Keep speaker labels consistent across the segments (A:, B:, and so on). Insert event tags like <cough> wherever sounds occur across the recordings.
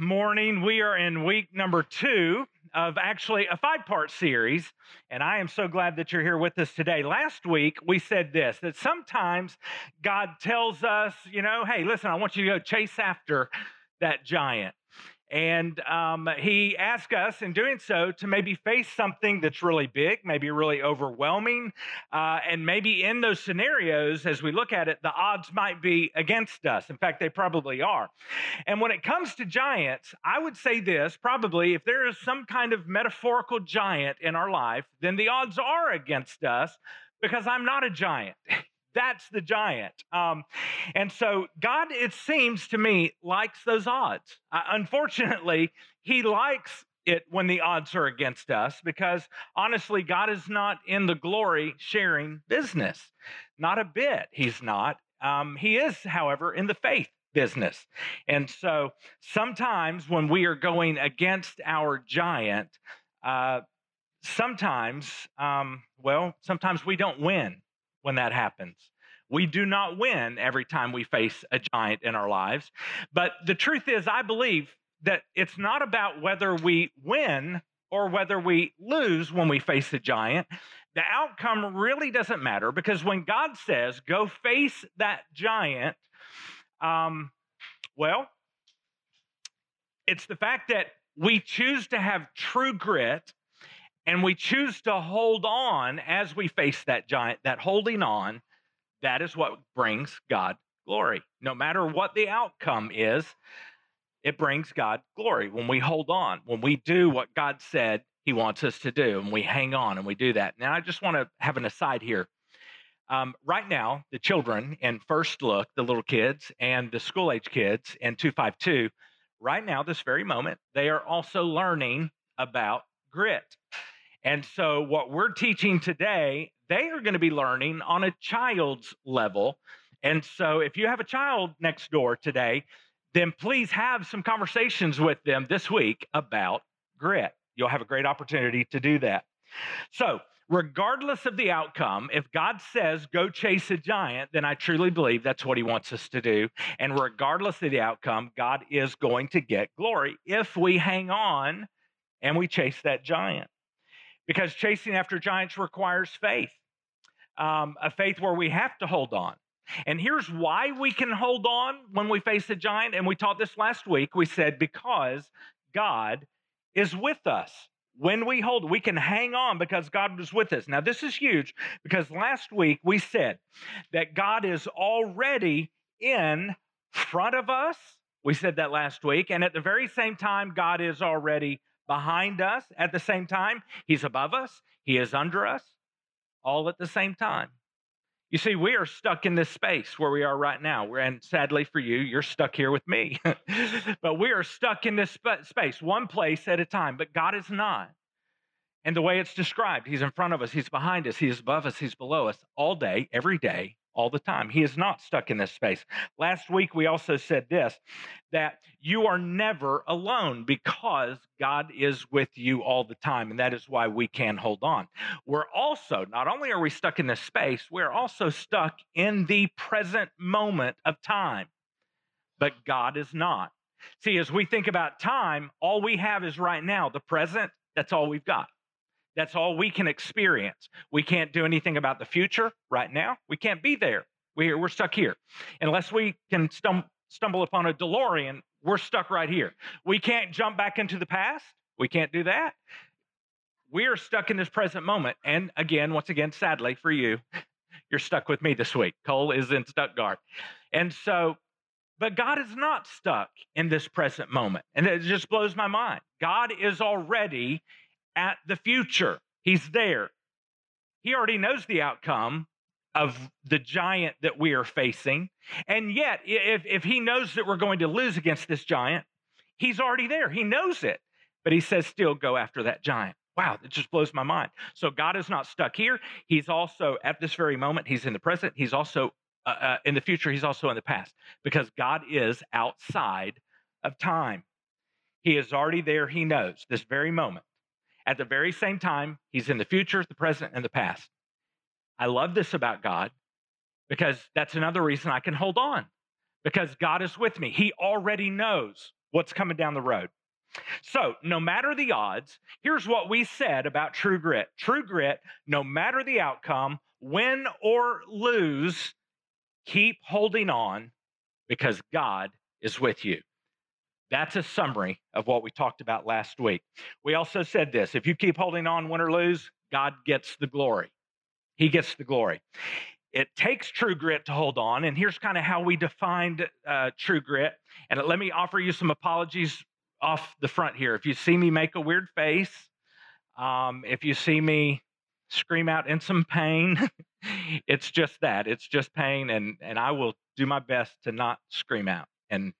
A: Morning. We are in week number two of actually a five part series, and I am so glad that you're here with us today. Last week, we said this that sometimes God tells us, you know, hey, listen, I want you to go chase after that giant. And um, he asked us in doing so to maybe face something that's really big, maybe really overwhelming. Uh, and maybe in those scenarios, as we look at it, the odds might be against us. In fact, they probably are. And when it comes to giants, I would say this probably if there is some kind of metaphorical giant in our life, then the odds are against us because I'm not a giant. <laughs> That's the giant. Um, and so God, it seems to me, likes those odds. Uh, unfortunately, He likes it when the odds are against us because honestly, God is not in the glory sharing business. Not a bit. He's not. Um, he is, however, in the faith business. And so sometimes when we are going against our giant, uh, sometimes, um, well, sometimes we don't win when that happens. We do not win every time we face a giant in our lives. But the truth is, I believe that it's not about whether we win or whether we lose when we face a giant. The outcome really doesn't matter because when God says, go face that giant, um, well, it's the fact that we choose to have true grit and we choose to hold on as we face that giant, that holding on, that is what brings God glory. No matter what the outcome is, it brings God glory when we hold on, when we do what God said He wants us to do, and we hang on and we do that. Now, I just want to have an aside here. Um, right now, the children in First Look, the little kids, and the school age kids in 252, right now, this very moment, they are also learning about grit. And so, what we're teaching today, they are going to be learning on a child's level. And so, if you have a child next door today, then please have some conversations with them this week about grit. You'll have a great opportunity to do that. So, regardless of the outcome, if God says go chase a giant, then I truly believe that's what he wants us to do. And regardless of the outcome, God is going to get glory if we hang on and we chase that giant because chasing after giants requires faith, um, a faith where we have to hold on. And here's why we can hold on when we face a giant. And we taught this last week. We said, because God is with us. When we hold, we can hang on because God was with us. Now, this is huge because last week we said that God is already in front of us. We said that last week. And at the very same time, God is already behind us at the same time. He's above us, He is under us, all at the same time. You see, we are stuck in this space where we are right now. And sadly for you, you're stuck here with me. <laughs> but we are stuck in this space, one place at a time. But God is not. And the way it's described, He's in front of us, He's behind us, He's above us, He's below us all day, every day, all the time. He is not stuck in this space. Last week, we also said this that you are never alone because God is with you all the time. And that is why we can hold on. We're also, not only are we stuck in this space, we're also stuck in the present moment of time. But God is not. See, as we think about time, all we have is right now, the present, that's all we've got. That's all we can experience. We can't do anything about the future right now. We can't be there. We're, we're stuck here. Unless we can stum- stumble upon a DeLorean, we're stuck right here. We can't jump back into the past. We can't do that. We are stuck in this present moment. And again, once again, sadly for you, you're stuck with me this week. Cole is in Stuttgart. And so, but God is not stuck in this present moment. And it just blows my mind. God is already at the future. He's there. He already knows the outcome of the giant that we are facing. And yet, if, if he knows that we're going to lose against this giant, he's already there. He knows it. But he says, still go after that giant. Wow, it just blows my mind. So God is not stuck here. He's also at this very moment, he's in the present. He's also uh, uh, in the future. He's also in the past because God is outside of time. He is already there. He knows this very moment. At the very same time, He's in the future, the present, and the past. I love this about God because that's another reason I can hold on because God is with me. He already knows what's coming down the road. So, no matter the odds, here's what we said about true grit. True grit, no matter the outcome, win or lose, keep holding on because God is with you. That's a summary of what we talked about last week. We also said this if you keep holding on, win or lose, God gets the glory. He gets the glory. It takes true grit to hold on. And here's kind of how we defined uh, true grit. And let me offer you some apologies off the front here. If you see me make a weird face, um, if you see me scream out in some pain, <laughs> it's just that. It's just pain. And, and I will do my best to not scream out. And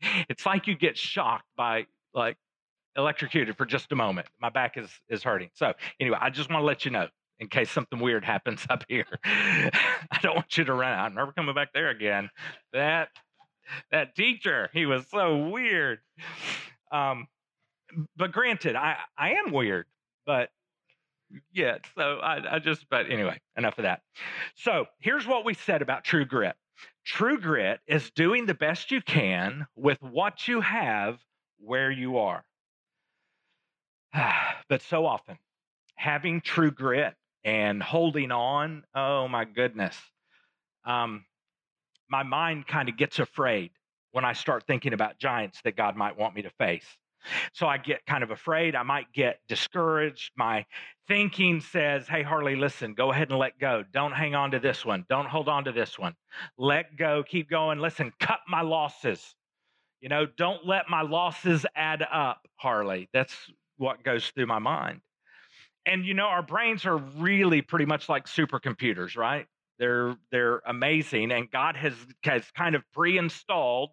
A: <laughs> it's like you get shocked by like electrocuted for just a moment. My back is is hurting. So anyway, I just want to let you know in case something weird happens <laughs> up here. I don't want you to run out. I'm never coming back there again. That that teacher, he was so weird. Um, but granted, I I am weird, but yeah. So I, I just, but anyway, enough of that. So here's what we said about true grit. True grit is doing the best you can with what you have where you are. <sighs> but so often, having true grit and holding on, oh my goodness. Um, my mind kind of gets afraid when I start thinking about giants that God might want me to face. So I get kind of afraid. I might get discouraged. My thinking says, hey, Harley, listen, go ahead and let go. Don't hang on to this one. Don't hold on to this one. Let go. Keep going. Listen, cut my losses. You know, don't let my losses add up, Harley. That's what goes through my mind and you know our brains are really pretty much like supercomputers right they're they're amazing and god has has kind of pre-installed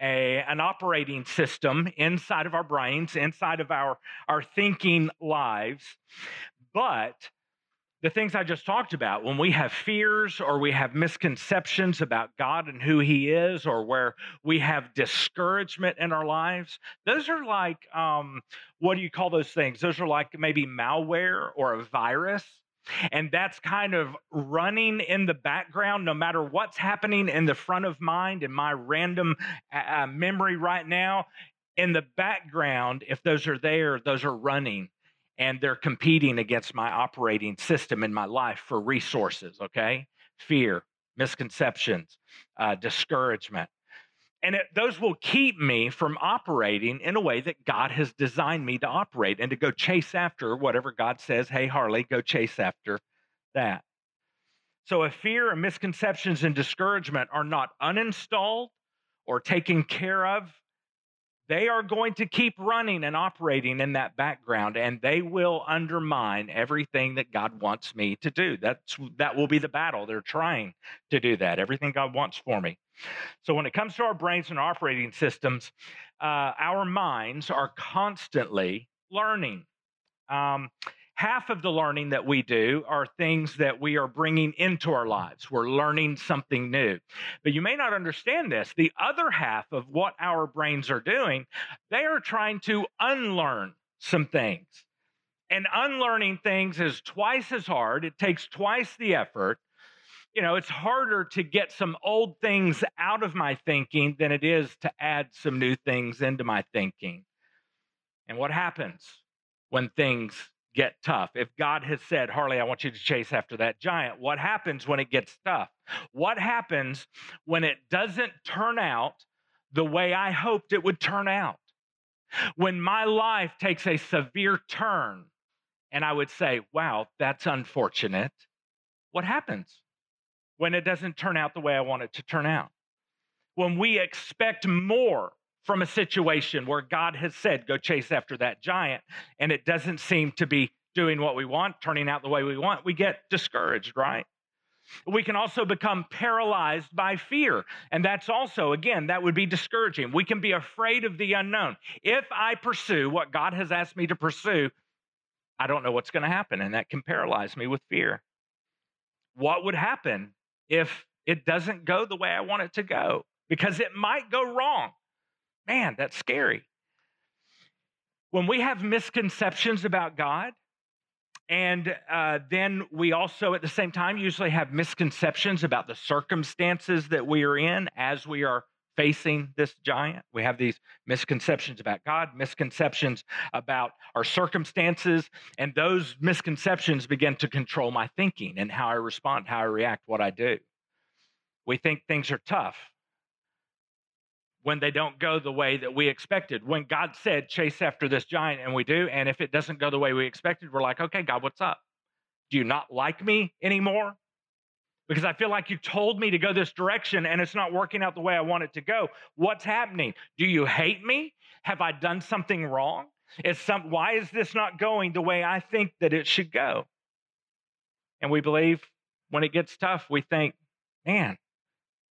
A: a, an operating system inside of our brains inside of our our thinking lives but the things I just talked about, when we have fears or we have misconceptions about God and who He is, or where we have discouragement in our lives, those are like, um, what do you call those things? Those are like maybe malware or a virus. And that's kind of running in the background, no matter what's happening in the front of mind in my random uh, uh memory right now. In the background, if those are there, those are running and they're competing against my operating system in my life for resources, okay? Fear, misconceptions, uh, discouragement. And it, those will keep me from operating in a way that God has designed me to operate and to go chase after whatever God says, hey, Harley, go chase after that. So if fear and misconceptions and discouragement are not uninstalled or taken care of they are going to keep running and operating in that background and they will undermine everything that God wants me to do. That's that will be the battle. They're trying to do that. Everything God wants for me. So when it comes to our brains and our operating systems, uh, our minds are constantly learning. Um, half of the learning that we do are things that we are bringing into our lives. We're learning something new. But you may not understand this. The other half of what our brains are doing, they are trying to unlearn some things. And unlearning things is twice as hard, it takes twice the effort. You know, it's harder to get some old things out of my thinking than it is to add some new things into my thinking. And what happens when things get tough. If God has said, Harley, I want you to chase after that giant, what happens when it gets tough? What happens when it doesn't turn out the way I hoped it would turn out? When my life takes a severe turn and I would say, wow, that's unfortunate. What happens when it doesn't turn out the way I want it to turn out? When we expect more from a situation where God has said, go chase after that giant, and it doesn't seem to be doing what we want, turning out the way we want, we get discouraged, right? We can also become paralyzed by fear. And that's also, again, that would be discouraging. We can be afraid of the unknown. If I pursue what God has asked me to pursue, I don't know what's going to happen. And that can paralyze me with fear. What would happen if it doesn't go the way I want it to go? Because it might go wrong. Man, that's scary. When we have misconceptions about God, And uh, then we also, at the same time, usually have misconceptions about the circumstances that we are in as we are facing this giant. We have these misconceptions about God, misconceptions about our circumstances, and those misconceptions begin to control my thinking and how I respond, how I react, what I do. We think things are tough when they don't go the way that we expected. When God said, chase after this giant, and we do, and if it doesn't go the way we expected, we're like, okay, God, what's up? Do you not like me anymore? Because I feel like you told me to go this direction and it's not working out the way I want it to go. What's happening? Do you hate me? Have I done something wrong? Is some, why is this not going the way I think that it should go? And we believe when it gets tough, we think, man,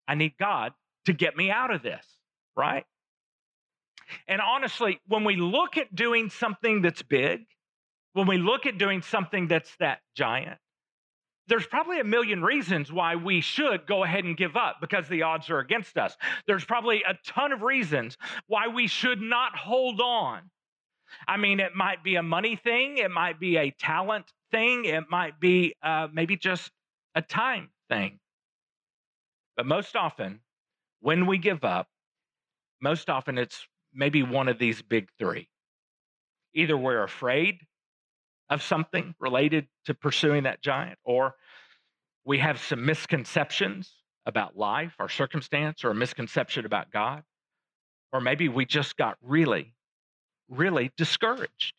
A: I need God to get me out of this right? And honestly, when we look at doing something that's big, when we look at doing something that's that giant, there's probably a million reasons why we should go ahead and give up because the odds are against us. There's probably a ton of reasons why we should not hold on. I mean, it might be a money thing, it might be a talent thing, it might be uh, maybe just a time thing. But most often, when we give up, most often it's maybe one of these big three. Either we're afraid of something related to pursuing that giant, or we have some misconceptions about life, our circumstance, or a misconception about God, or maybe we just got really, really discouraged.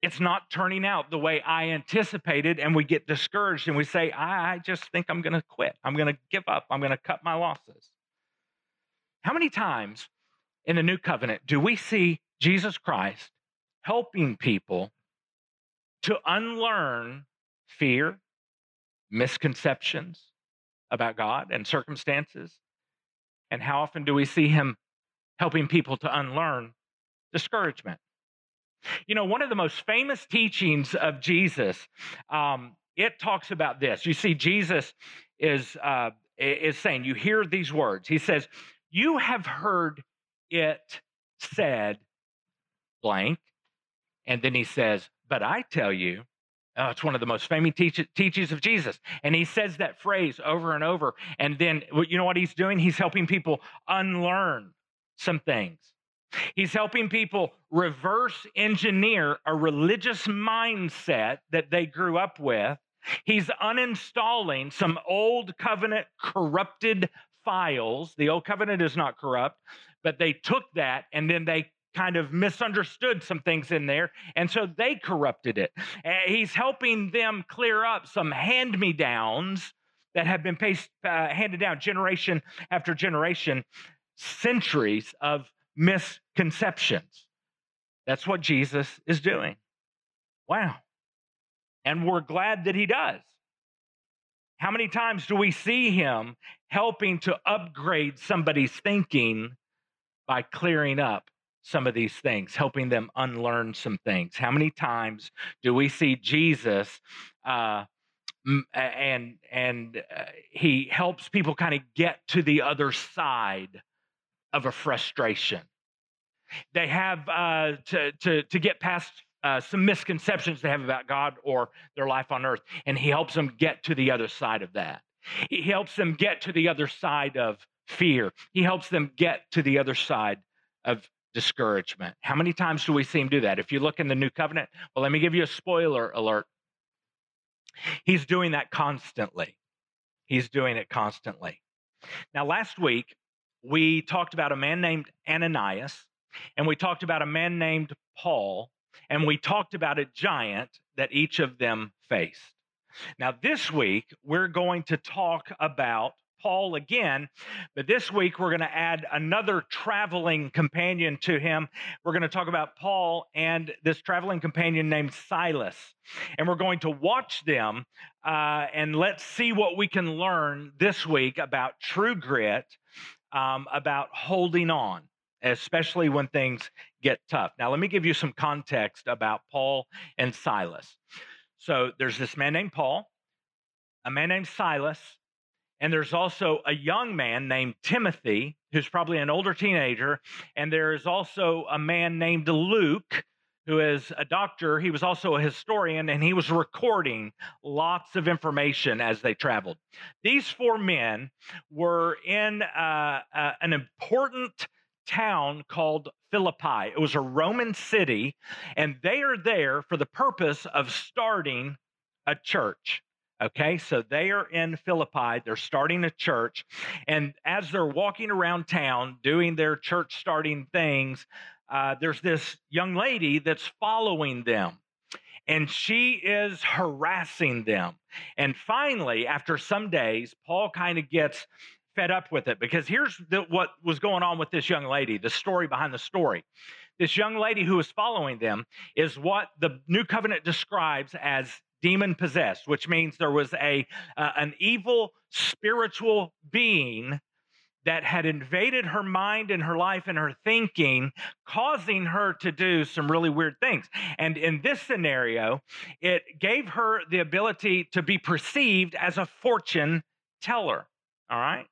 A: It's not turning out the way I anticipated, and we get discouraged and we say, I just think I'm going to quit. I'm going to give up. I'm going to cut my losses. How many times in the new covenant do we see Jesus Christ helping people to unlearn fear, misconceptions about God and circumstances? And how often do we see him helping people to unlearn discouragement? You know, one of the most famous teachings of Jesus, um, it talks about this. You see, Jesus is uh, is saying, you hear these words. He says, you have heard it said blank. And then he says, But I tell you, oh, it's one of the most famous teach- teachings of Jesus. And he says that phrase over and over. And then, you know what he's doing? He's helping people unlearn some things. He's helping people reverse engineer a religious mindset that they grew up with. He's uninstalling some old covenant corrupted The old covenant is not corrupt, but they took that and then they kind of misunderstood some things in there, and so they corrupted it. He's helping them clear up some hand me downs that have been passed, uh, handed down generation after generation, centuries of misconceptions. That's what Jesus is doing. Wow. And we're glad that he does. How many times do we see him helping to upgrade somebody's thinking by clearing up some of these things, helping them unlearn some things? How many times do we see Jesus uh, and and uh, he helps people kind of get to the other side of a frustration? They have uh, to to to get past uh, some misconceptions they have about God or their life on earth. And he helps them get to the other side of that. He helps them get to the other side of fear. He helps them get to the other side of discouragement. How many times do we see him do that? If you look in the new covenant, well, let me give you a spoiler alert. He's doing that constantly. He's doing it constantly. Now, last week, we talked about a man named Ananias, and we talked about a man named Paul, and we talked about a giant that each of them faced. Now, this week, we're going to talk about Paul again, but this week we're going to add another traveling companion to him. We're going to talk about Paul and this traveling companion named Silas. And we're going to watch them uh, and let's see what we can learn this week about true grit, um, about holding on especially when things get tough. Now, let me give you some context about Paul and Silas. So, there's this man named Paul, a man named Silas, and there's also a young man named Timothy, who's probably an older teenager, and there is also a man named Luke, who is a doctor. He was also a historian, and he was recording lots of information as they traveled. These four men were in uh, uh, an important town called Philippi. It was a Roman city, and they are there for the purpose of starting a church. Okay, so they are in Philippi. They're starting a church. And as they're walking around town doing their church starting things, uh, there's this young lady that's following them. And she is harassing them. And finally, after some days, Paul kind of gets fed up with it because here's the, what was going on with this young lady, the story behind the story. This young lady who was following them is what the New Covenant describes as demon possessed, which means there was a uh, an evil spiritual being that had invaded her mind and her life and her thinking, causing her to do some really weird things. And in this scenario, it gave her the ability to be perceived as a fortune teller. All right.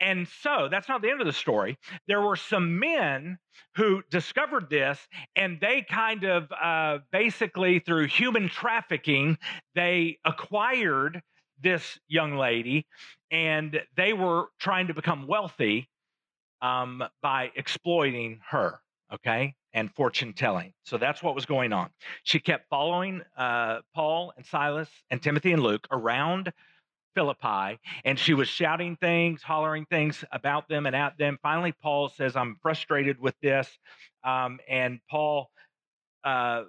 A: And so that's not the end of the story. There were some men who discovered this, and they kind of uh, basically, through human trafficking, they acquired this young lady, and they were trying to become wealthy um, by exploiting her. Okay, and fortune telling. So that's what was going on. She kept following uh, Paul and Silas and Timothy and Luke around Philippi, and she was shouting things, hollering things about them and at them. Finally, Paul says, I'm frustrated with this. Um, and Paul uh,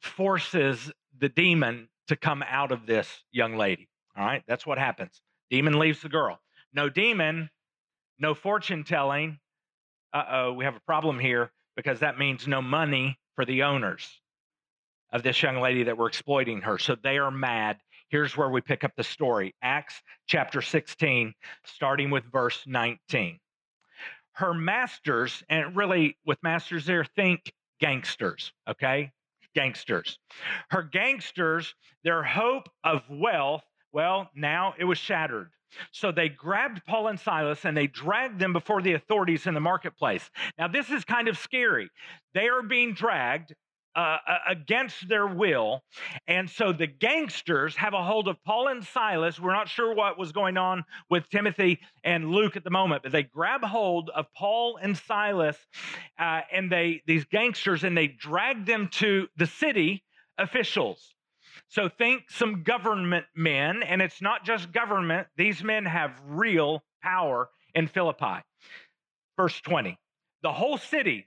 A: forces the demon to come out of this young lady. All right, that's what happens. Demon leaves the girl. No demon, no fortune telling. Uh oh, we have a problem here because that means no money for the owners of this young lady that were exploiting her. So they are mad Here's where we pick up the story Acts chapter 16, starting with verse 19. Her masters, and really with masters there, think gangsters, okay? Gangsters. Her gangsters, their hope of wealth, well, now it was shattered. So they grabbed Paul and Silas and they dragged them before the authorities in the marketplace. Now, this is kind of scary. They are being dragged uh, against their will. And so the gangsters have a hold of Paul and Silas. We're not sure what was going on with Timothy and Luke at the moment, but they grab hold of Paul and Silas, uh, and they these gangsters, and they drag them to the city officials. So think some government men, and it's not just government. These men have real power in Philippi. Verse 20. The whole city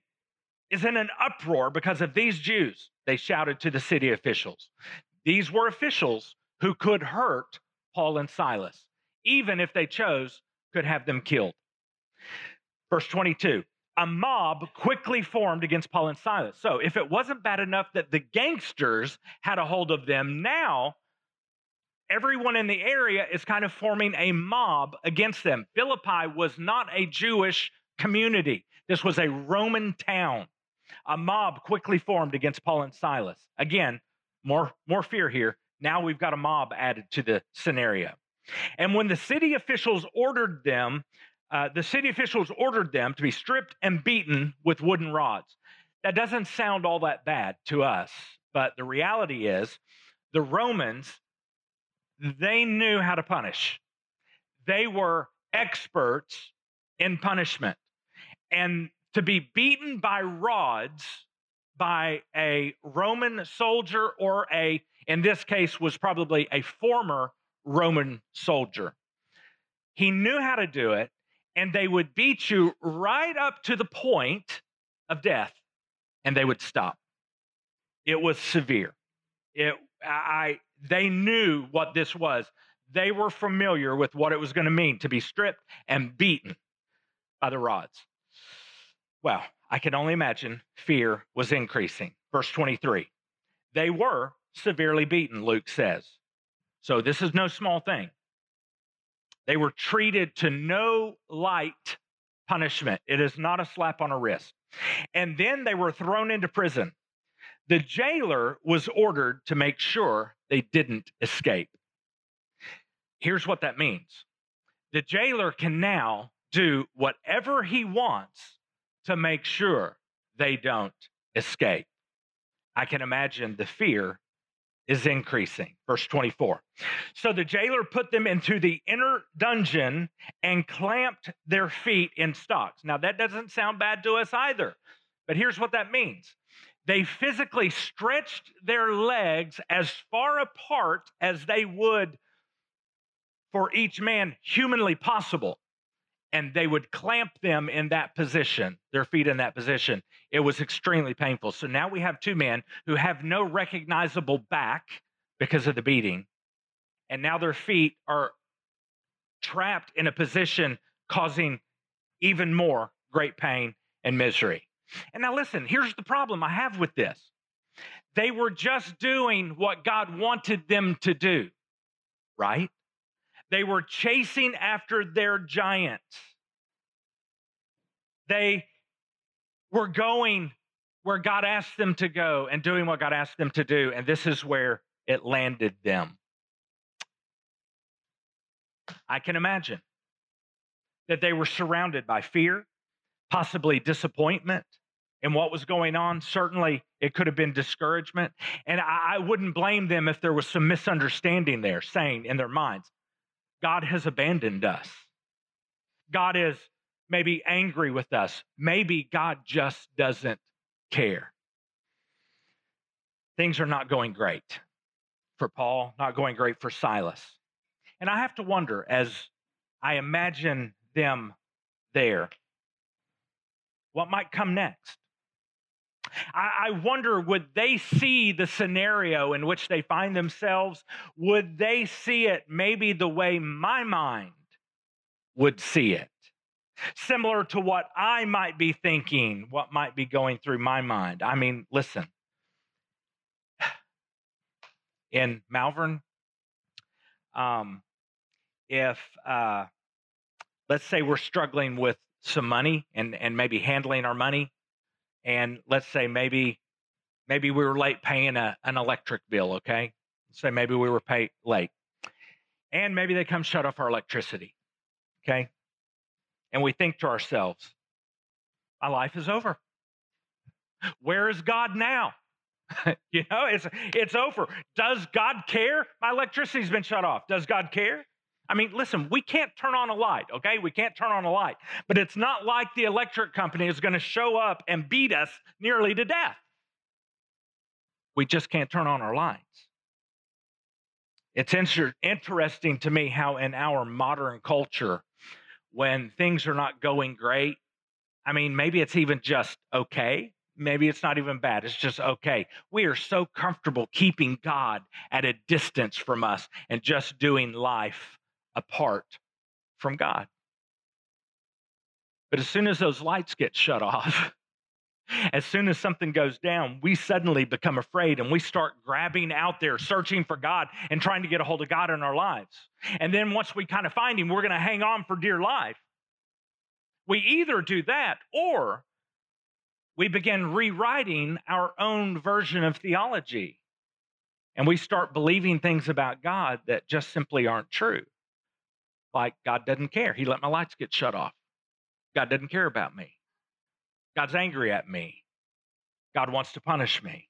A: is in an uproar because of these Jews, they shouted to the city officials. These were officials who could hurt Paul and Silas, even if they chose, could have them killed. Verse 22 a mob quickly formed against Paul and Silas. So, if it wasn't bad enough that the gangsters had a hold of them, now everyone in the area is kind of forming a mob against them. Philippi was not a Jewish community, this was a Roman town. A mob quickly formed against Paul and Silas. Again, more, more fear here. Now we've got a mob added to the scenario. And when the city officials ordered them, uh, the city officials ordered them to be stripped and beaten with wooden rods. That doesn't sound all that bad to us, but the reality is the Romans, they knew how to punish. They were experts in punishment. And to be beaten by rods by a Roman soldier or a, in this case, was probably a former Roman soldier. He knew how to do it, and they would beat you right up to the point of death, and they would stop. It was severe. It, I, they knew what this was. They were familiar with what it was going to mean to be stripped and beaten by the rods. Well, I can only imagine fear was increasing. Verse 23 They were severely beaten, Luke says. So this is no small thing. They were treated to no light punishment, it is not a slap on a wrist. And then they were thrown into prison. The jailer was ordered to make sure they didn't escape. Here's what that means the jailer can now do whatever he wants to make sure they don't escape. I can imagine the fear is increasing. Verse 24. So the jailer put them into the inner dungeon and clamped their feet in stocks. Now, that doesn't sound bad to us either, but here's what that means they physically stretched their legs as far apart as they would for each man humanly possible. And they would clamp them in that position, their feet in that position. It was extremely painful. So now we have two men who have no recognizable back because of the beating. And now their feet are trapped in a position causing even more great pain and misery. And now, listen, here's the problem I have with this they were just doing what God wanted them to do, right? They were chasing after their giants. They were going where God asked them to go and doing what God asked them to do. And this is where it landed them. I can imagine that they were surrounded by fear, possibly disappointment in what was going on. Certainly, it could have been discouragement. And I, wouldn't blame them if there was some misunderstanding there, saying in their minds, God has abandoned us. God is maybe angry with us. Maybe God just doesn't care. Things are not going great for Paul, not going great for Silas. And I have to wonder as I imagine them there, what might come next? I, wonder would they see the scenario in which they find themselves? Would they see it maybe the way my mind would see it? Similar to what I might be thinking, what might be going through my mind. I mean, listen, <sighs> in Malvern, um, if uh, let's say we're struggling with some money and, and maybe handling our money, and let's say maybe maybe we were late paying a, an electric bill okay? Say maybe we were paid late. And maybe they come shut off our electricity okay? And we think to ourselves my life is over. Where is god now? <laughs> You know it's it's over. Does god care? My electricity's been shut off. Does god care I mean, listen, we can't turn on a light, okay? We can't turn on a light. But it's not like the electric company is going to show up and beat us nearly to death. We just can't turn on our lights. It's inter- interesting to me how, in our modern culture, when things are not going great, I mean, maybe it's even just okay. Maybe it's not even bad. It's just okay. We are so comfortable keeping God at a distance from us and just doing life apart from God. But as soon as those lights get shut off, <laughs> as soon as something goes down, we suddenly become afraid and we start grabbing out there, searching for God and trying to get a hold of God in our lives. And then once we kind of find Him, we're going to hang on for dear life. We either do that or we begin rewriting our own version of theology and we start believing things about God that just simply aren't true. Like God doesn't care. He let my lights get shut off. God doesn't care about me. God's angry at me. God wants to punish me.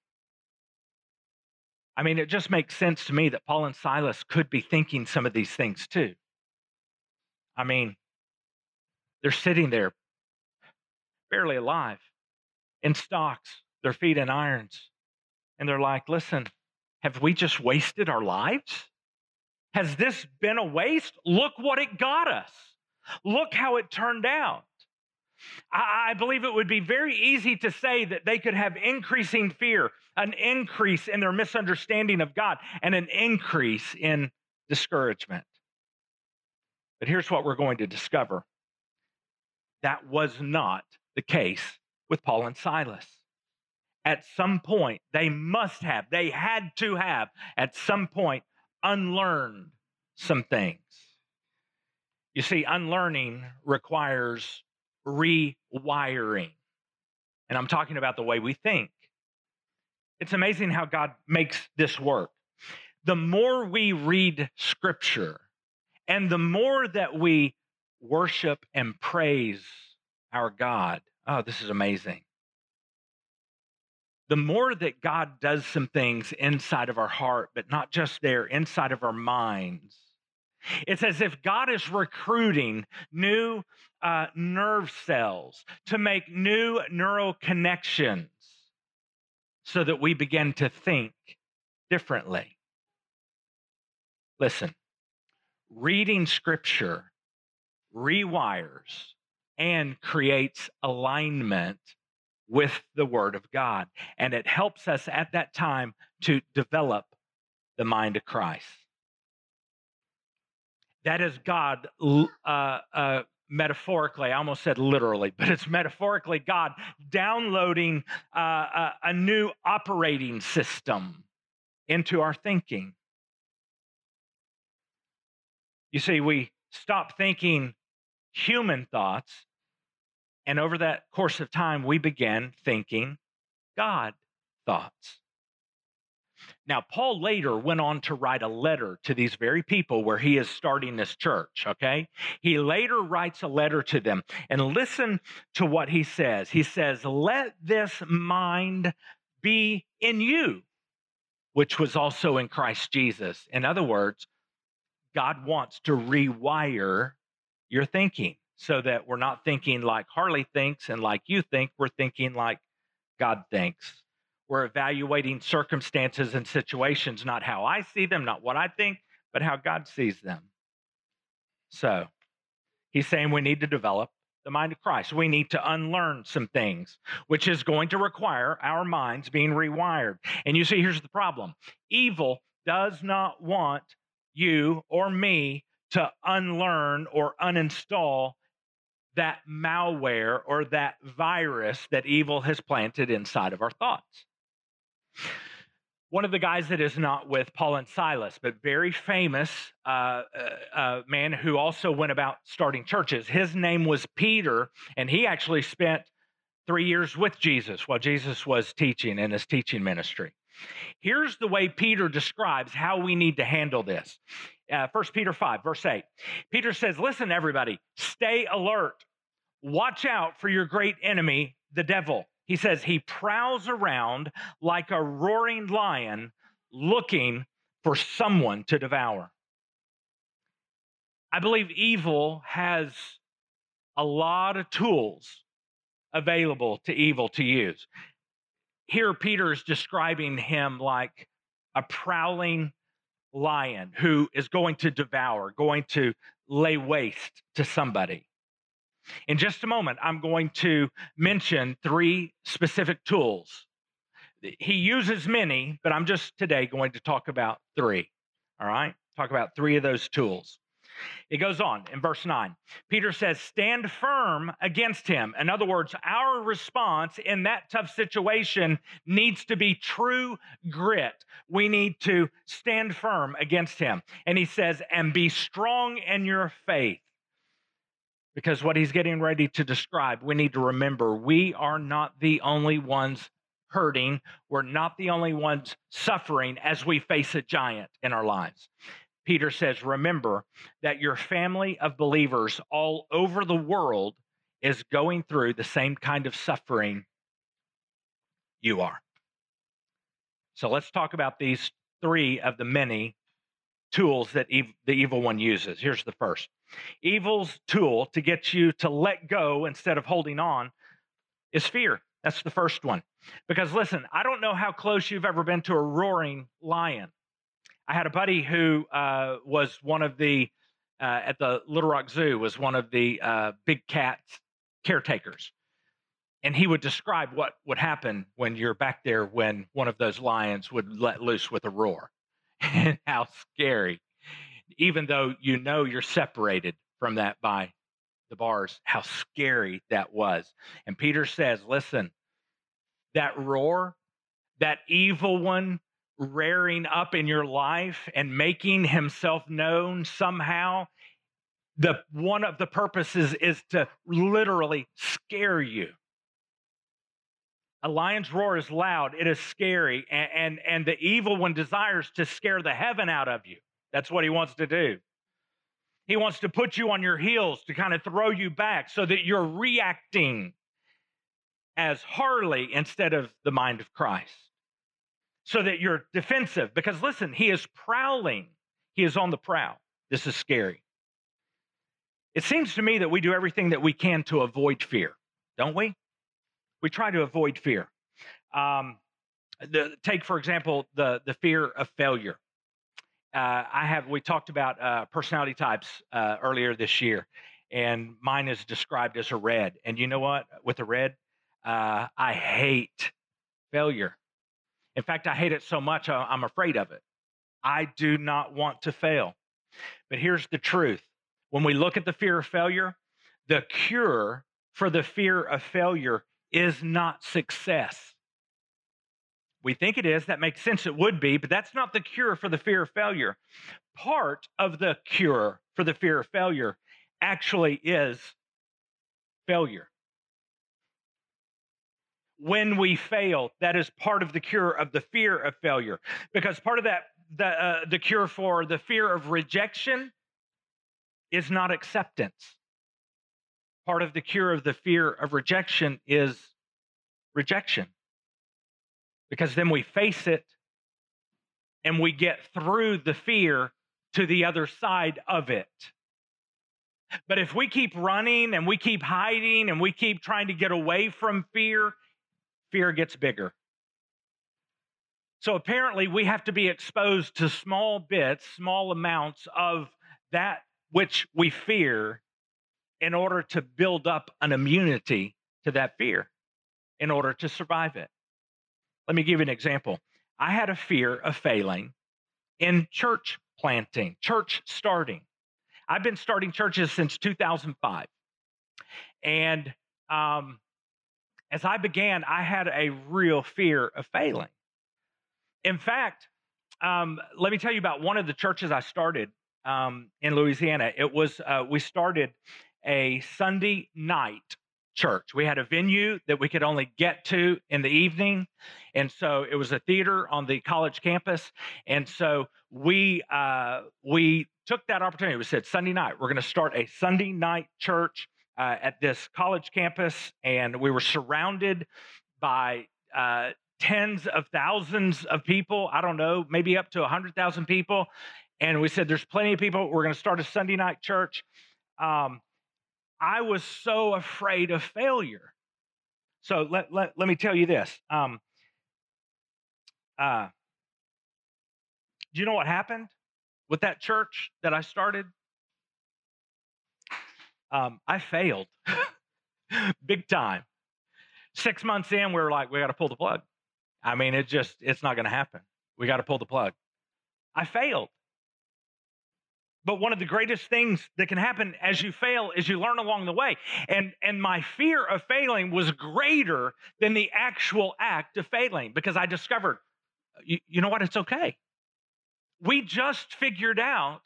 A: I mean, it just makes sense to me that Paul and Silas could be thinking some of these things too. I mean, they're sitting there barely alive in stocks, their feet in irons. And they're like, listen, have we just wasted our lives? Has this been a waste? Look what it got us. Look how it turned out. I, believe it would be very easy to say that they could have increasing fear, an increase in their misunderstanding of God, and an increase in discouragement. But here's what we're going to discover that was not the case with Paul and Silas. At some point, they must have, they had to have, at some point, unlearn some things. You see, unlearning requires rewiring. And I'm talking about the way we think. It's amazing how God makes this work. The more we read scripture and the more that we worship and praise our God, oh, this is amazing. The more that God does some things inside of our heart, but not just there, inside of our minds, it's as if God is recruiting new uh, nerve cells to make new neural connections so that we begin to think differently. Listen, reading scripture rewires and creates alignment with the Word of God. And it helps us at that time to develop the mind of Christ. That is God uh, uh, metaphorically, I almost said literally, <laughs> but it's metaphorically God downloading uh, a, a new operating system into our thinking. You see, we stop thinking human thoughts, and over that course of time, we began thinking God thoughts. Now, Paul later went on to write a letter to these very people where he is starting this church, okay? He later writes a letter to them, and listen to what he says. He says, Let this mind be in you, which was also in Christ Jesus. In other words, God wants to rewire your thinking so that we're not thinking like Harley thinks and like you think, we're thinking like God thinks. We're evaluating circumstances and situations, not how I see them, not what I think, but how God sees them. So he's saying we need to develop the mind of Christ. We need to unlearn some things, which is going to require our minds being rewired. And you see, here's the problem evil does not want you or me to unlearn or uninstall that malware or that virus that evil has planted inside of our thoughts. One of the guys that is not with Paul and Silas, but very famous uh, uh, uh, man who also went about starting churches. His name was Peter, and he actually spent three years with Jesus while Jesus was teaching in his teaching ministry. Here's the way Peter describes how we need to handle this. Uh, 1 Peter 5, verse 8. Peter says, Listen, everybody, stay alert. Watch out for your great enemy, the devil. He says he prowls around like a roaring lion looking for someone to devour. I believe evil has a lot of tools available to evil to use. Here, Peter is describing him like a prowling lion who is going to devour, going to lay waste to somebody. In just a moment, I'm going to mention three specific tools. He uses many, but I'm just today going to talk about three. All right? Talk about three of those tools. It goes on in verse 9. Peter says, Stand firm against him. In other words, our response in that tough situation needs to be true grit. We need to stand firm against him. And he says, And be strong in your faith. Because what he's getting ready to describe, we need to remember we are not the only ones hurting. We're not the only ones suffering as we face a giant in our lives. Peter says, Remember that your family of believers all over the world is going through the same kind of suffering you are. So let's talk about these three of the many tools that ev- the evil one uses. Here's the first Evil's tool to get you to let go instead of holding on is fear. That's the first one. Because listen, I don't know how close you've ever been to a roaring lion. I had a buddy who uh, was one of the, uh, at the Little Rock Zoo, was one of the uh, big cat caretakers. And he would describe what would happen when you're back there when one of those lions would let loose with a roar and <laughs> how scary even though you know you're separated from that by the bars, how scary that was. And Peter says, listen, that roar, that evil one rearing up in your life and making himself known somehow, the one of the purposes is to literally scare you. A lion's roar is loud, it is scary, and, and, and the evil one desires to scare the heaven out of you. That's what he wants to do. He wants to put you on your heels to kind of throw you back so that you're reacting. as Harley instead of the mind of Christ. So that you're defensive. Because listen, he is prowling, he is on the prowl. This is scary. It seems to me that we do everything that we can to avoid fear, don't we? We try to avoid fear. Um, the, take, for example, the, the fear of failure. Uh, I have, we talked about uh, personality types uh, earlier this year, and mine is described as a red. And you know what? With a red, uh, I hate failure. In fact, I hate it so much, I'm afraid of it. I do not want to fail. But here's the truth when we look at the fear of failure, the cure for the fear of failure is not success. We think it is. That makes sense. It would be, but that's not the cure for the fear of failure. Part of the cure for the fear of failure actually is failure. When we fail, that is part of the cure of the fear of failure. Because part of that, the, uh, the cure for the fear of rejection is not acceptance. Part of the cure of the fear of rejection is rejection. Because then we face it and we get through the fear to the other side of it. But if we keep running and we keep hiding and we keep trying to get away from fear, fear gets bigger. So apparently, we have to be exposed to small bits, small amounts of that which we fear in order to build up an immunity to that fear in order to survive it. Let me give you an example. I had a fear of failing in church planting, church starting. I've been starting churches since 2005. And um, as I began, I had a real fear of failing. In fact, um, let me tell you about one of the churches I started um, in Louisiana. It was, uh, we started a Sunday night church. We had a venue that we could only get to in the evening. And so it was a theater on the college campus. And so we, uh, we took that opportunity. We said, Sunday night, we're going to start a Sunday night church uh, at this college campus. And we were surrounded by uh, tens of thousands of people. I don't know, maybe up to 100,000 people. And we said, there's plenty of people. We're going to start a Sunday night church. Um, I was so afraid of failure. So let, let, let me tell you this. Um, uh, do you know what happened with that church that I started? Um, I failed <laughs> big time. Six months in, we were like, we got to pull the plug. I mean, it just, it's not going to happen. We got to pull the plug. I failed. But one of the greatest things that can happen as you fail is you learn along the way. And, and my fear of failing was greater than the actual act of failing because I discovered, you, you know what? It's okay. We just figured out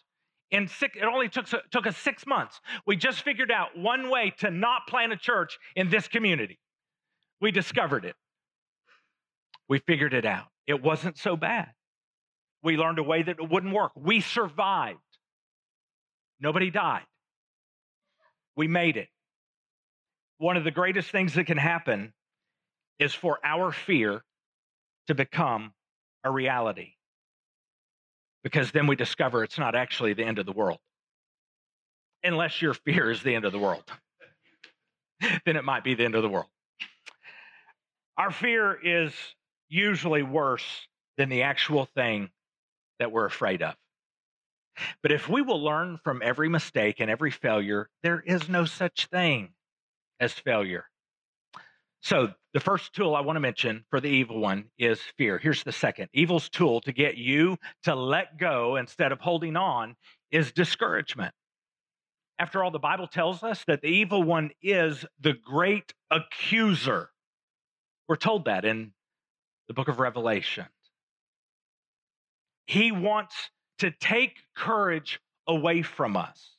A: in six, it only took, took us six months. We just figured out one way to not plant a church in this community. We discovered it. We figured it out. It wasn't so bad. We learned a way that it wouldn't work. We survived. Nobody died. We made it. One of the greatest things that can happen is for our fear to become a reality. Because then we discover it's not actually the end of the world. Unless your fear is the end of the world, <laughs> then it might be the end of the world. Our fear is usually worse than the actual thing that we're afraid of. But if we will learn from every mistake and every failure, there is no such thing as failure. So, the first tool I want to mention for the evil one is fear. Here's the second evil's tool to get you to let go instead of holding on is discouragement. After all, the Bible tells us that the evil one is the great accuser. We're told that in the book of Revelation. He wants to take courage away from us.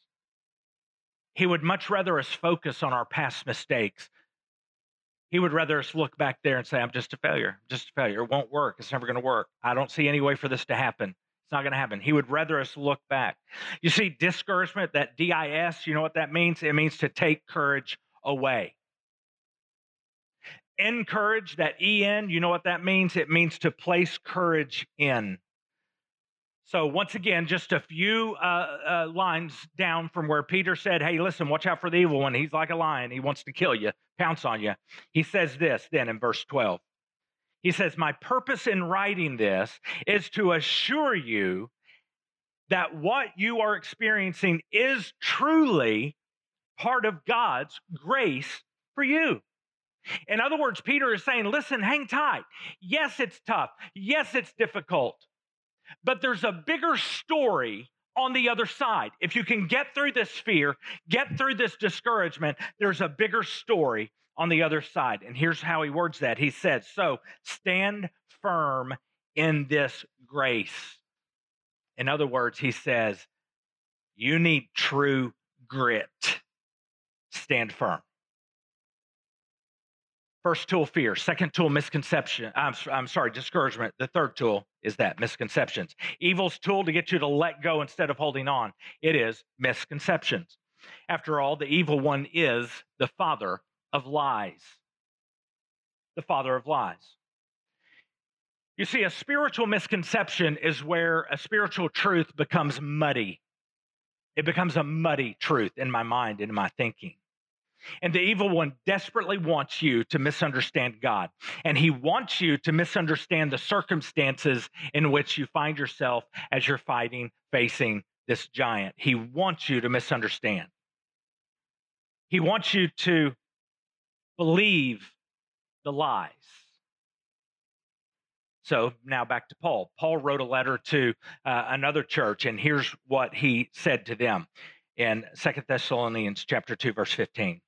A: He would much rather us focus on our past mistakes. He would rather us look back there and say, I'm just a failure, I'm just a failure. It won't work. It's never going to work. I don't see any way for this to happen. It's not going to happen. He would rather us look back. You see, discouragement, that D I S, you know what that means? It means to take courage away. encourage, that en, you know what that means? It means to place courage in. So, once again, just a few uh, uh, lines down from where Peter said, Hey, listen, watch out for the evil one. He's like a lion. He wants to kill you, pounce on you. He says this then in verse 12. He says, My purpose in writing this is to assure you that what you are experiencing is truly part of God's grace for you. In other words, Peter is saying, Listen, hang tight. Yes, it's tough. Yes, it's difficult. But there's a bigger story on the other side. If you can get through this fear, get through this discouragement, there's a bigger story on the other side. And here's how he words that He says, So stand firm in this grace. In other words, he says, You need true grit. Stand firm. First tool, fear. Second tool, misconception. I'm, I'm sorry, discouragement. The third tool is that misconceptions. Evil's tool to get you to let go instead of holding on. It is misconceptions. After all, the evil one is the father of lies. The father of lies. You see, a spiritual misconception is where a spiritual truth becomes muddy. It becomes a muddy truth in my mind, in my thinking. And the evil one desperately wants you to misunderstand God. And he wants you to misunderstand the circumstances in which you find yourself as you're fighting, facing this giant. He wants you to misunderstand. He wants you to believe the lies. So now back to Paul. Paul wrote a letter to uh, another church, and here's what he said to them in Second Thessalonians chapter 2, verse 15.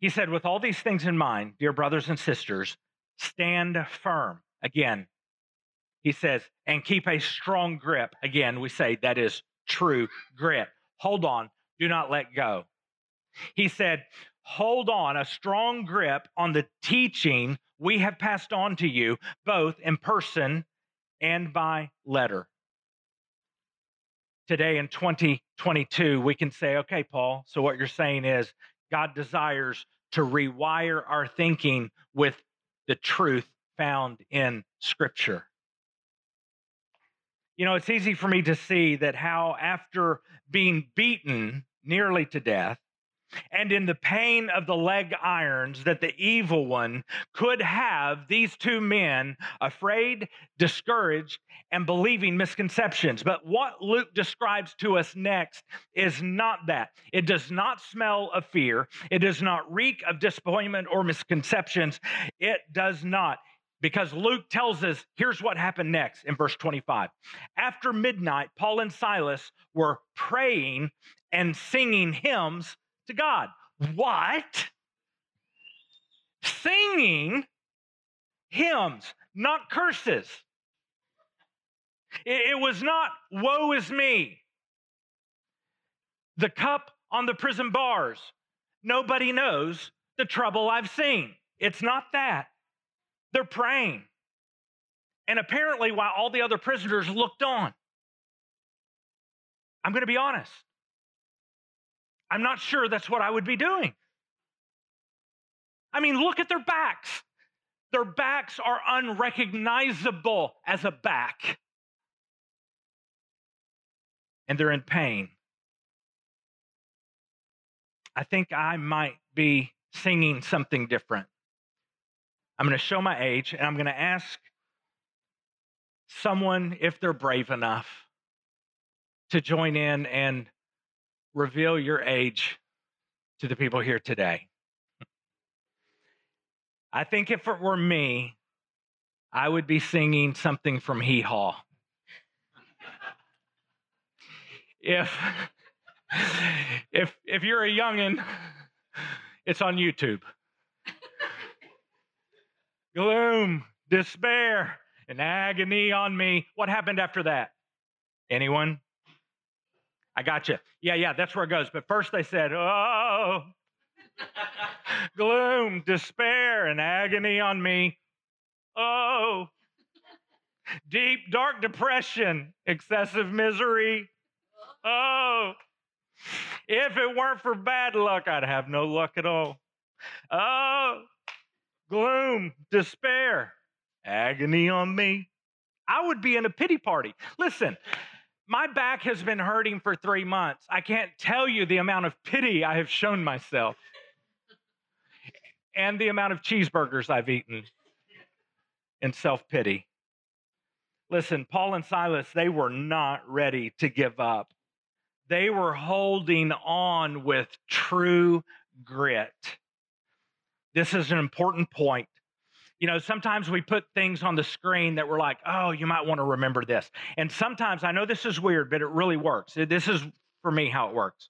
A: He said, With all these things in mind, dear brothers and sisters, stand firm. Again, he says, and keep a strong grip. Again, we say that is true grit. Hold on, do not let go. He said, hold on, a strong grip on the teaching we have passed on to you, both in person and by letter. Today in 2022, we can say, okay, Paul, so what you're saying is God desires to rewire our thinking with the truth found in Scripture. You know, it's easy for me to see that how, after being beaten nearly to death, and in the pain of the leg irons that the evil one could have these two men afraid, discouraged, and believing misconceptions. But what Luke describes to us next is not that. It does not smell of fear, it does not reek of disappointment or misconceptions. It does not. Because Luke tells us, here's what happened next in verse 25. After midnight, Paul and Silas were praying and singing hymns to God. What? Singing hymns, not curses. It, was not, woe is me. The cup on the prison bars. Nobody knows the trouble I've seen. It's not that. They're praying. And apparently, while all the other prisoners looked on, I'm going to be honest. I'm not sure that's what I would be doing. I mean, look at their backs. Their backs are unrecognizable as a back. And they're in pain. I think I might be singing something different. I'm going to show my age and I'm going to ask someone if they're brave enough to join in and reveal your age to the people here today. I think if it were me, I would be singing something from Hee Haw. if if if you're a youngin, it's on YouTube. Gloom, despair, and agony on me. What happened after that? Anyone? I got you. Yeah, yeah, that's where it goes. But first they said, oh, <laughs> gloom, despair, and agony on me. Oh, deep, dark depression, excessive misery. Oh, if it weren't for bad luck, I'd have no luck at all. Oh, gloom, despair, agony on me. I would be in a pity party. Listen, my back has been hurting for three months. I can't tell you the amount of pity I have shown myself and the amount of cheeseburgers I've eaten in self pity. Listen, Paul and Silas, they were not ready to give up. They were holding on with true grit. This is an important point. You know, sometimes we put things on the screen that we're like, oh, you might want to remember this. And sometimes, I know this is weird, but it really works. This is for me how it works.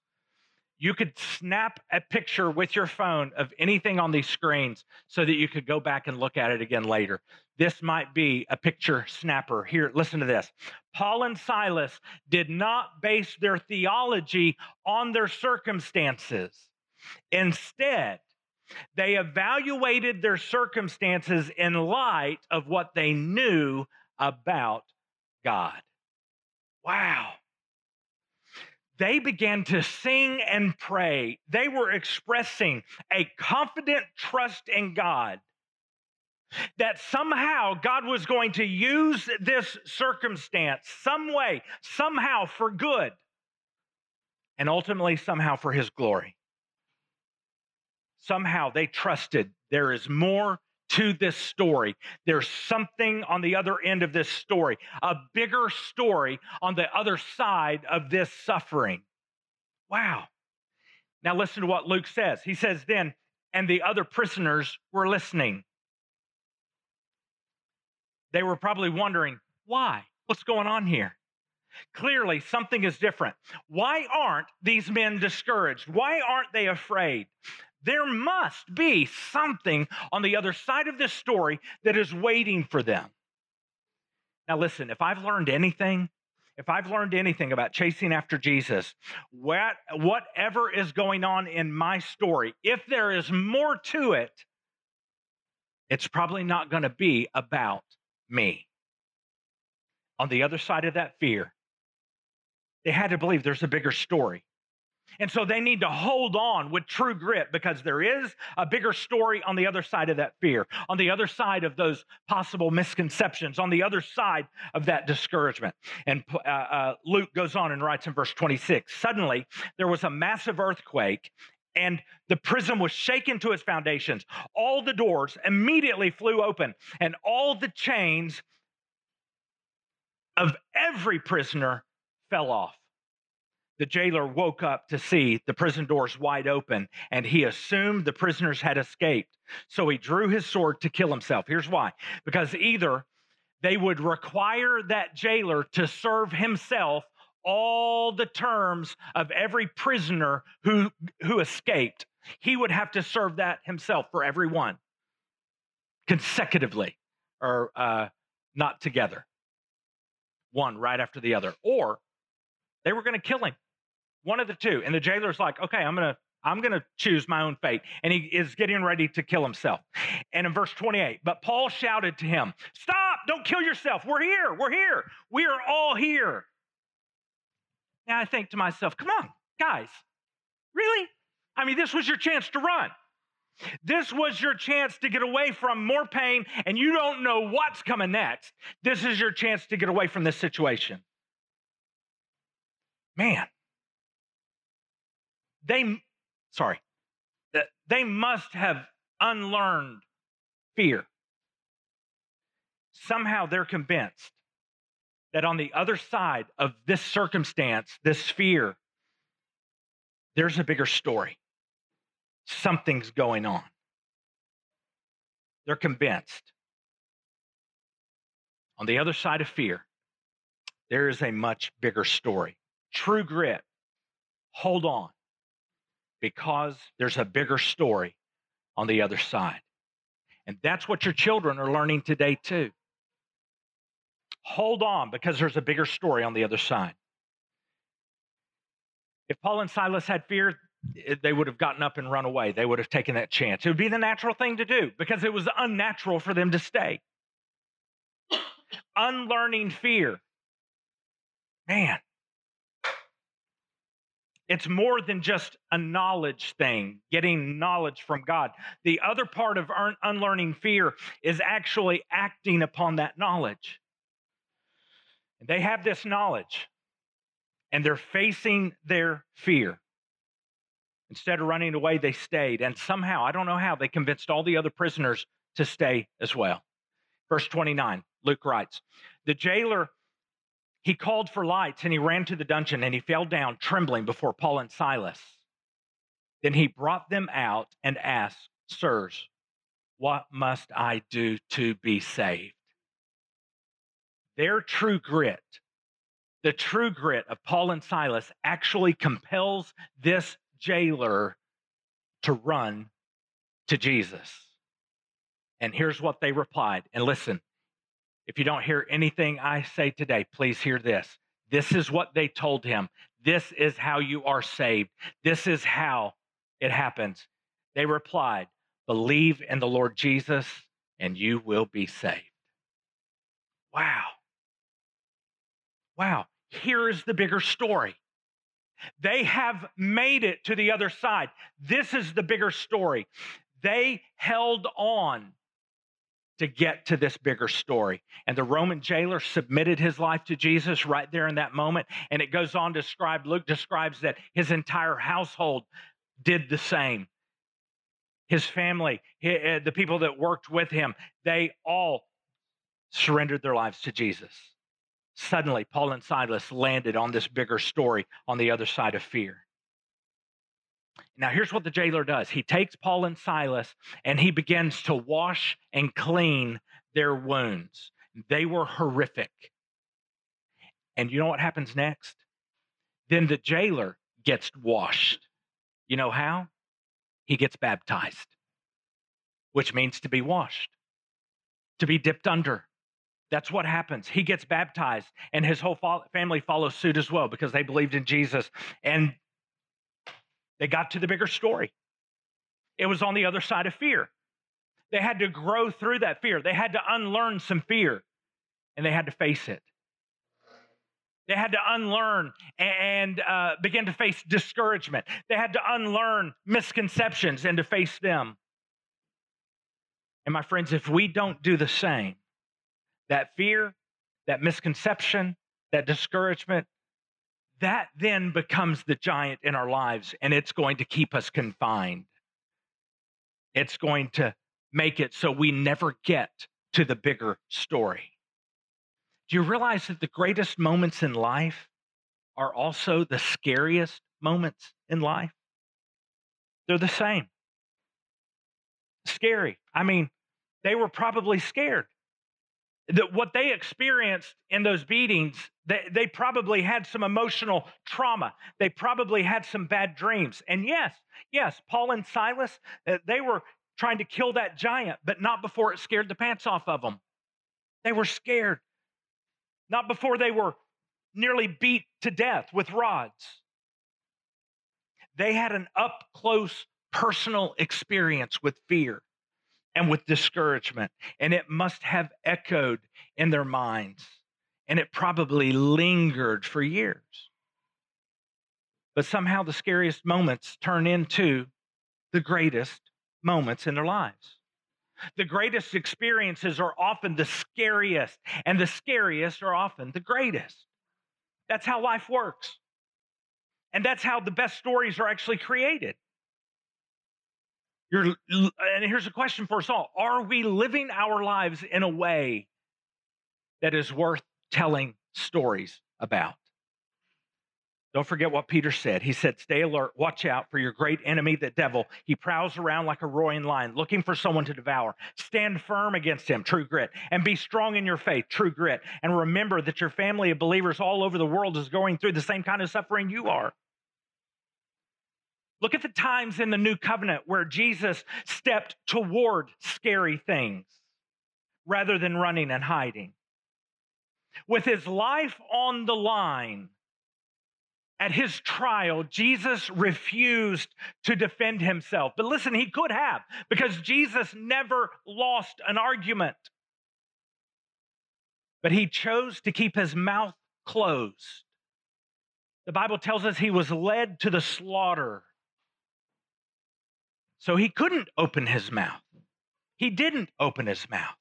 A: You could snap a picture with your phone of anything on these screens so that you could go back and look at it again later. This might be a picture snapper. Here, listen to this. Paul and Silas did not base their theology on their circumstances. Instead, they evaluated their circumstances in light of what they knew about God. Wow. They began to sing and pray. They were expressing a confident trust in God that somehow God was going to use this circumstance some way, somehow for good, and ultimately somehow for his glory somehow they trusted there is more to this story. There's something on the other end of this story, a bigger story on the other side of this suffering. Wow. Now, listen to what Luke says. He says, Then, and the other prisoners were listening. They were probably wondering, why? What's going on here? Clearly, something is different. Why aren't these men discouraged? Why aren't they afraid? There must be something on the other side of this story that is waiting for them. Now, listen, if I've learned anything, if I've learned anything about chasing after Jesus, what, whatever is going on in my story, if there is more to it, it's probably not going to be about me. On the other side of that fear, they had to believe there's a bigger story. And so they need to hold on with true grit because there is a bigger story on the other side of that fear, on the other side of those possible misconceptions, on the other side of that discouragement. And uh, uh, Luke goes on and writes in verse 26 Suddenly there was a massive earthquake. And the prison was shaken to its foundations. All the doors immediately flew open, and all the chains of every prisoner fell off the jailer woke up to see the prison doors wide open and he assumed the prisoners had escaped. So he drew his sword to kill himself. Here's why because either they would require that jailer to serve himself all the terms of every prisoner who, who escaped. He would have to serve that himself for every one consecutively or uh, not together, one right after the other. Or they were going to kill him one of the two. And the jailer's like, okay, I'm going to I'm going to choose my own fate. And he is getting ready to kill himself. And in verse 28, but Paul shouted to him, Stop, don't kill yourself. We're here. We're here. We are all here. Now I think to myself, come on, guys, really? I mean, this was your chance to run. This was your chance to get away from more pain, and you don't know what's coming next. This is your chance to get away from this situation. Man, they, sorry, they must have unlearned fear. Somehow they're convinced that on the other side of this circumstance, this fear, there's a bigger story. Something's going on. They're convinced. On the other side of fear, there is a much bigger story. True grit. Hold on because there's a bigger story on the other side. And that's what your children are learning today, too. Hold on because there's a bigger story on the other side. If Paul and Silas had fear, eh, they would have gotten up and run away. They would have taken that chance. It would be the natural thing to do because it was unnatural for them to stay. <coughs> Unlearning fear. Man, It's more than just a knowledge thing, getting knowledge from God. The other part of unlearning fear is actually acting upon that knowledge. They have this knowledge and they're facing their fear. Instead of running away, they stayed. And somehow, I don't know how, they convinced all the other prisoners to stay as well. Verse 29, Luke writes The jailer, he called for lights and he ran to the dungeon and he fell down trembling before Paul and Silas. Then he brought them out and asked, Sirs, what must I do to be saved? Their true grit, the true grit of Paul and Silas, actually compels this jailer to run to Jesus. And here's what they replied. And listen, if you don't hear anything I say today, please hear this. This is what they told him. This is how you are saved. This is how it happens. They replied, Believe in the Lord Jesus, and you will be saved. Wow. Wow. Here's the bigger story. They have made it to the other side. This is the bigger story. They held on to get to this bigger story. And the Roman jailer submitted his life to Jesus right there in that moment. And it goes on to describe, Luke describes that his entire household did the same. His family, eh, the people that worked with him, they all surrendered their lives to Jesus. Suddenly, Paul and Silas landed on this bigger story on the other side of fear. Now, here's what the jailer does he takes Paul and Silas and he begins to wash and clean their wounds. They were horrific. And you know what happens next? Then the jailer gets washed. You know how? He gets baptized, which means to be washed, to be dipped under. That's what happens. He gets baptized, and his whole family follows suit as well because they believed in Jesus. And they got to the bigger story. It was on the other side of fear. They had to grow through that fear, they had to unlearn some fear, and they had to face it. They had to unlearn and uh, begin to face discouragement. They had to unlearn misconceptions and to face them. And my friends, if we don't do the same, that fear, that misconception, that discouragement, that then becomes the giant in our lives and it's going to keep us confined. It's going to make it so we never get to the bigger story. Do you realize that the greatest moments in life are also the scariest moments in life? They're the same. Scary. I mean, they were probably scared that what they experienced in those beatings, they, they probably had some emotional trauma. They probably had some bad dreams. And yes, yes, Paul and Silas, uh, they were trying to kill that giant, but not before it scared the pants off of them. They were scared, not before they were nearly beat to death with rods. They had an up close personal experience with fear and with discouragement. And it must have echoed in their minds. And it probably lingered for years. But somehow the scariest moments turn into the greatest moments in their lives. The greatest experiences are often the scariest, and the scariest are often the greatest. That's how life works. And that's how the best stories are actually created. You're, and here's a question for us all Are we living our lives in a way that is worth telling stories about? Don't forget what Peter said. He said, Stay alert, watch out for your great enemy, the devil. He prowls around like a roaring lion, looking for someone to devour. Stand firm against him, true grit, and be strong in your faith, true grit. And remember that your family of believers all over the world is going through the same kind of suffering you are. Look at the times in the new covenant where Jesus stepped toward scary things rather than running and hiding. With his life on the line, at his trial, Jesus refused to defend himself. But listen, he could have, because Jesus never lost an argument. But he chose to keep his mouth closed the Bible tells us he was led to the slaughter. So he couldn't open his mouth. He didn't open his mouth.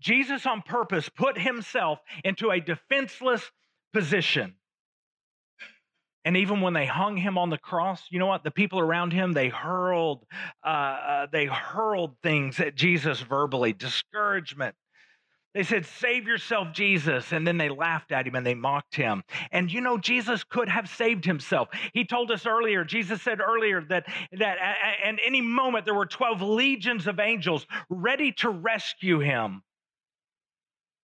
A: Jesus, on purpose, put himself into a defenseless position. And even when they hung him on the cross, you know what? The people around him they hurled, uh, uh, they hurled things at Jesus verbally, discouragement. They said, "Save yourself, Jesus," and then they laughed at him and they mocked him. And you know, Jesus could have saved himself. He told us earlier. Jesus said earlier that that at any moment there were twelve legions of angels ready to rescue him.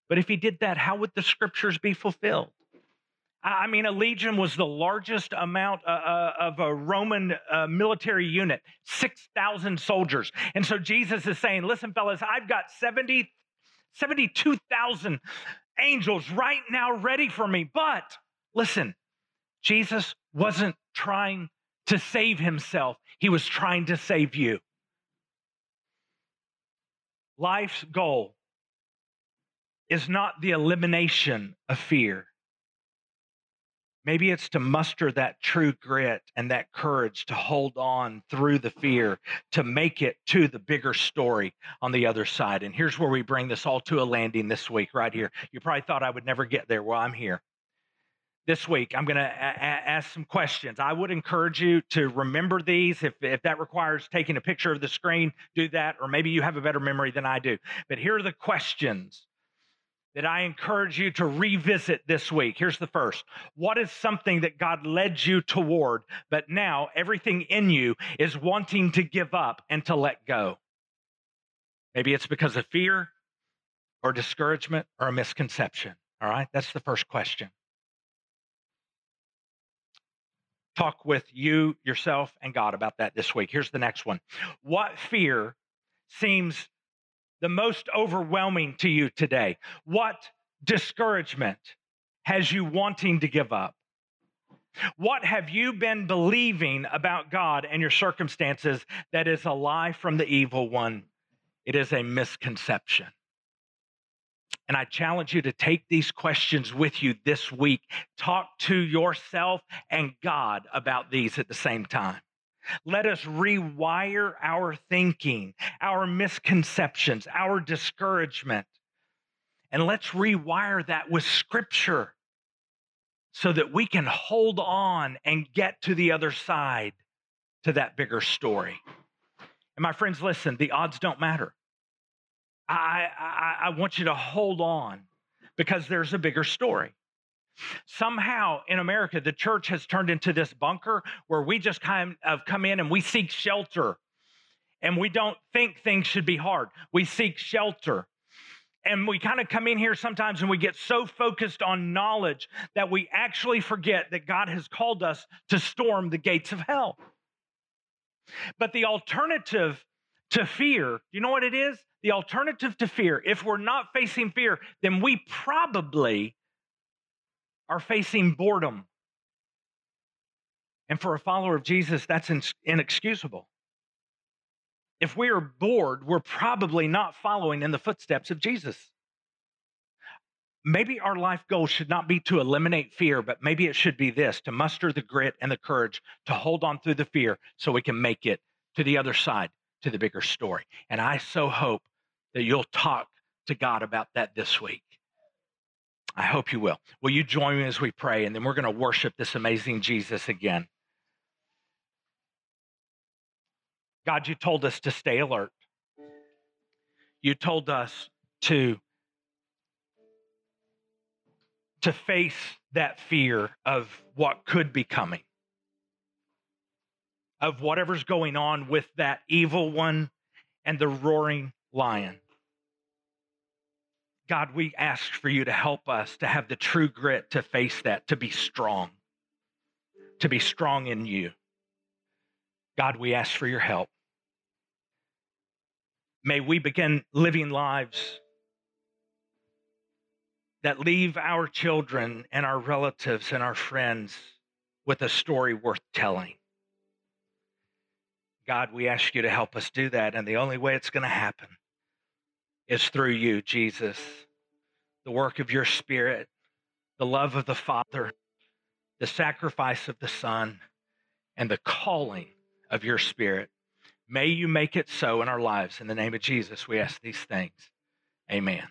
A: But if he did that, how would the scriptures be fulfilled? I mean, a legion was the largest amount uh, uh of a Roman uh, military unit, 6,000 soldiers. And so Jesus is saying, listen, fellas, I've got 70, 72,000 angels right now ready for me. But listen, Jesus wasn't trying to save himself, he was trying to save you. Life's goal is not the elimination of fear. Maybe it's to muster that true grit and that courage to hold on through the fear to make it to the bigger story on the other side. And here's where we bring this all to a landing this week, right here. You probably thought I would never get there. Well, I'm here. This week, I'm going to a- ask some questions. I would encourage you to remember these. If, if that requires taking a picture of the screen, do that. Or maybe you have a better memory than I do. But here are the questions that I encourage you to revisit this week. Here's the first What is something that God led you toward, but now everything in you is wanting to give up and to let go? Maybe it's because of fear or discouragement or a misconception. All right, that's the first question. Talk with you, yourself, and God about that this week. Here's the next one What fear seems the most overwhelming to you today? What discouragement has you wanting to give up? What have you been believing about God and your circumstances that is a lie from the evil one? It is a misconception. And I challenge you to take these questions with you this week. Talk to yourself and God about these at the same time. Let us rewire our thinking, our misconceptions, our discouragement. And let's rewire that with scripture so that we can hold on and get to the other side to that bigger story. And my friends, listen, the odds don't matter. I, I, I want you to hold on because there's a bigger story. Somehow in America, the church has turned into this bunker where we just kind of come in and we seek shelter. And we don't think things should be hard. We seek shelter. And we kind of come in here sometimes and we get so focused on knowledge that we actually forget that God has called us to storm the gates of hell. But the alternative to fear, you know what it is? The alternative to fear, if we're not facing fear, then we probably are facing boredom. And for a follower of Jesus, that's inexcusable. If we are bored, we're probably not following in the footsteps of Jesus. Maybe our life goal should not be to eliminate fear, but maybe it should be this to muster the grit and the courage to hold on through the fear so we can make it to the other side, to the bigger story. And I so hope that you'll talk to God about that this week. I hope you will. Will you join me as we pray? And then we're going to worship this amazing Jesus again. God, you told us to stay alert. You told us to, to face that fear of what could be coming, of whatever's going on with that evil one and the roaring lion. God, we ask for you to help us to have the true grit to face that, to be strong, to be strong in you. God, we ask for your help. May we begin living lives that leave our children and our relatives and our friends with a story worth telling. God, we ask you to help us do that. And the only way it's going to happen is through you, Jesus. The work of your Spirit, the love of the Father, the sacrifice of the Son, and the calling of your Spirit. May you make it so in our lives. In the name of Jesus, we ask these things. Amen.